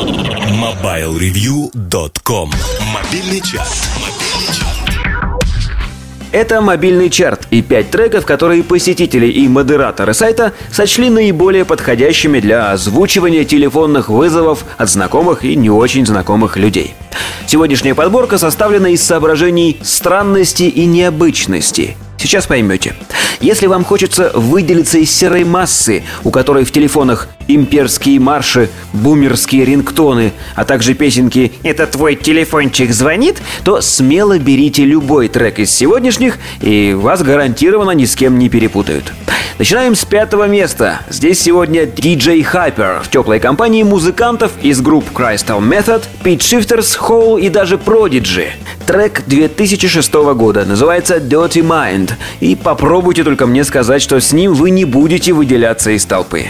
MobileReview.com Мобильный час. Это мобильный чарт и пять треков, которые посетители и модераторы сайта сочли наиболее подходящими для озвучивания телефонных вызовов от знакомых и не очень знакомых людей. Сегодняшняя подборка составлена из соображений странности и необычности. Сейчас поймете. Если вам хочется выделиться из серой массы, у которой в телефонах имперские марши, бумерские рингтоны, а также песенки «Это твой телефончик звонит», то смело берите любой трек из сегодняшних, и вас гарантированно ни с кем не перепутают. Начинаем с пятого места. Здесь сегодня DJ Hyper в теплой компании музыкантов из групп Crystal Method, Pitch Shifters, Hole и даже Prodigy. Трек 2006 года называется Dirty Mind. И попробуйте только мне сказать, что с ним вы не будете выделяться из толпы.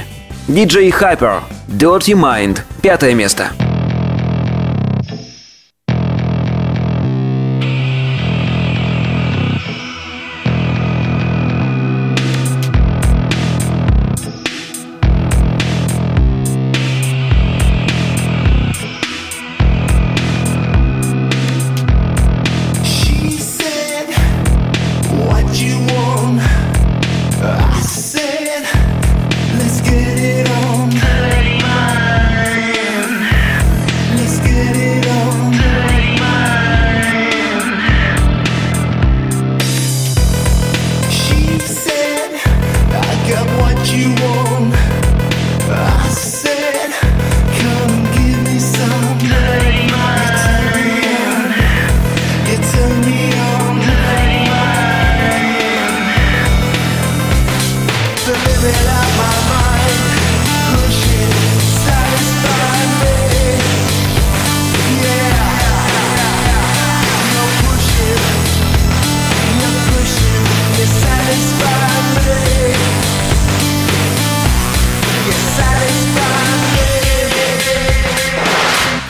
DJ Hyper, Dirty Mind, пятое место.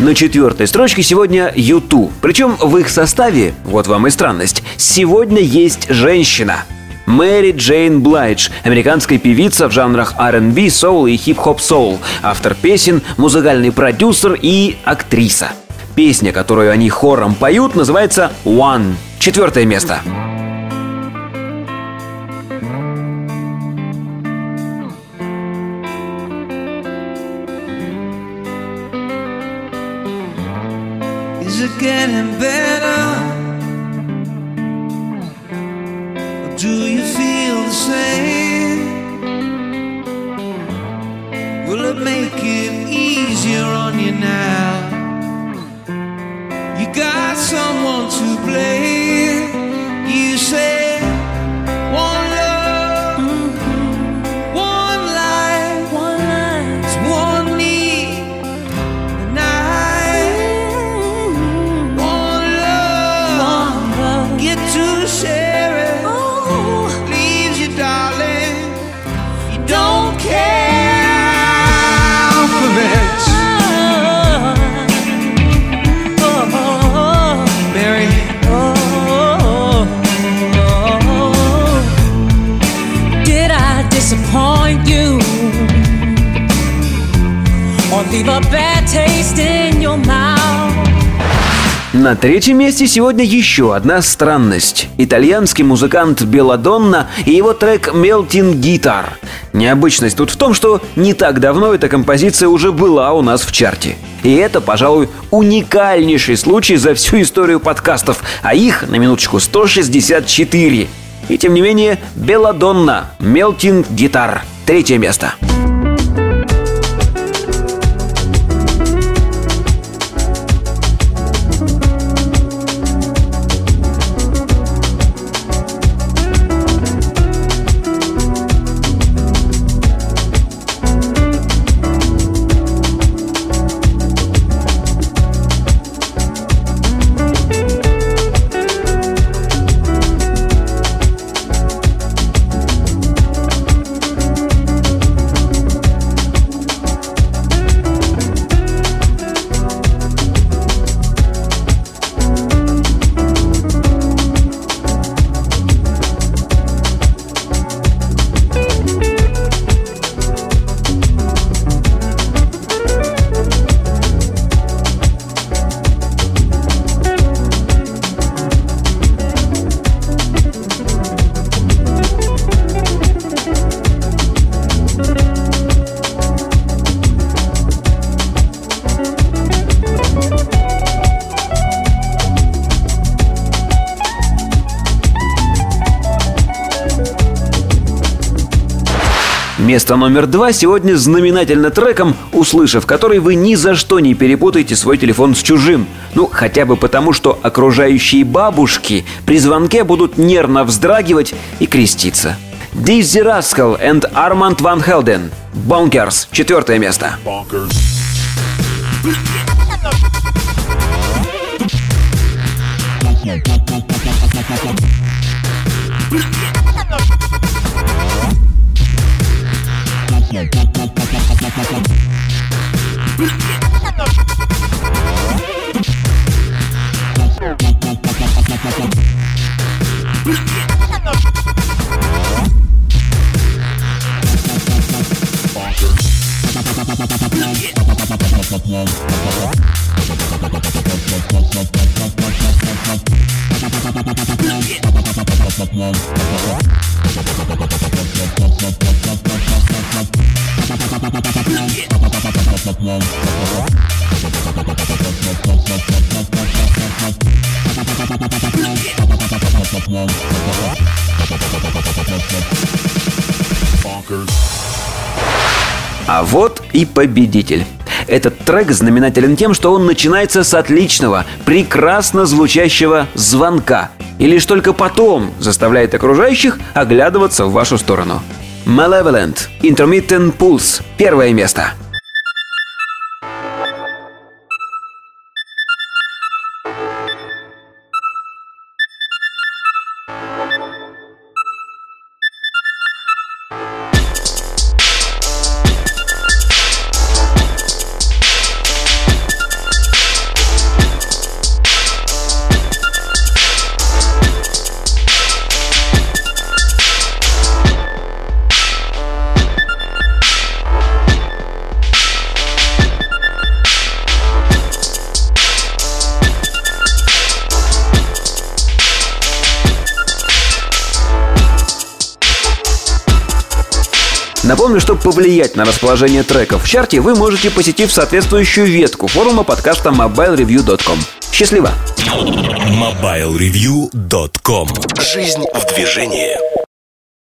На четвертой строчке сегодня YouTube. Причем в их составе, вот вам и странность, сегодня есть женщина. Мэри Джейн Блайдж, американская певица в жанрах R&B, соул и хип-хоп соул, автор песен, музыкальный продюсер и актриса. Песня, которую они хором поют, называется «One». Четвертое место. Is it getting better? Or do you feel the same? Will it make it easier on you now? На третьем месте сегодня еще одна странность. Итальянский музыкант Беладонна и его трек «Melting Guitar». Необычность тут в том, что не так давно эта композиция уже была у нас в чарте. И это, пожалуй, уникальнейший случай за всю историю подкастов, а их, на минуточку, 164. И тем не менее, Беладонна, Melting Guitar. Третье место. Место номер два сегодня знаменательно треком, услышав который вы ни за что не перепутаете свой телефон с чужим. Ну, хотя бы потому, что окружающие бабушки при звонке будут нервно вздрагивать и креститься. Dizzy Rascal and Armand Van Helden. Bonkers. Четвертое место. А вот и победитель. Этот трек знаменателен тем, что он начинается с отличного, прекрасно звучащего звонка. И лишь только потом заставляет окружающих оглядываться в вашу сторону. Malevolent. Intermittent Pulse. Первое место. Напомню, чтобы повлиять на расположение треков в чарте, вы можете посетив соответствующую ветку форума подкаста mobilereview.com. Счастливо! MobileReview.com Жизнь в движении